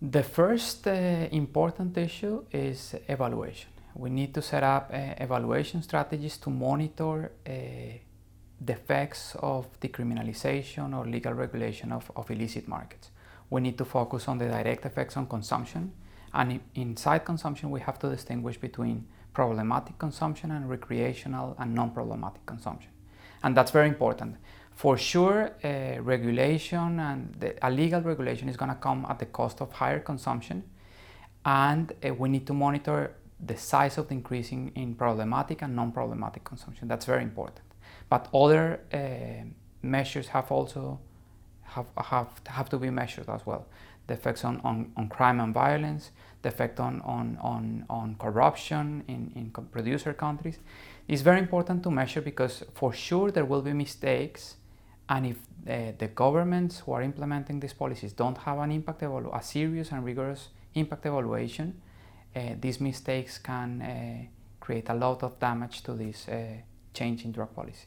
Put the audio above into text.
The first uh, important issue is evaluation. We need to set up uh, evaluation strategies to monitor uh, the effects of decriminalization or legal regulation of, of illicit markets. We need to focus on the direct effects on consumption, and inside consumption, we have to distinguish between problematic consumption and recreational and non problematic consumption. And that's very important. For sure, uh, regulation and the, a legal regulation is going to come at the cost of higher consumption, and uh, we need to monitor the size of the increase in, in problematic and non problematic consumption. That's very important. But other uh, measures have also have, have, have to be measured as well. The effects on, on, on crime and violence, the effect on, on, on, on corruption in, in producer countries. It's very important to measure because for sure there will be mistakes and if uh, the governments who are implementing these policies don't have an impact evalu- a serious and rigorous impact evaluation, uh, these mistakes can uh, create a lot of damage to this uh, change in drug policy.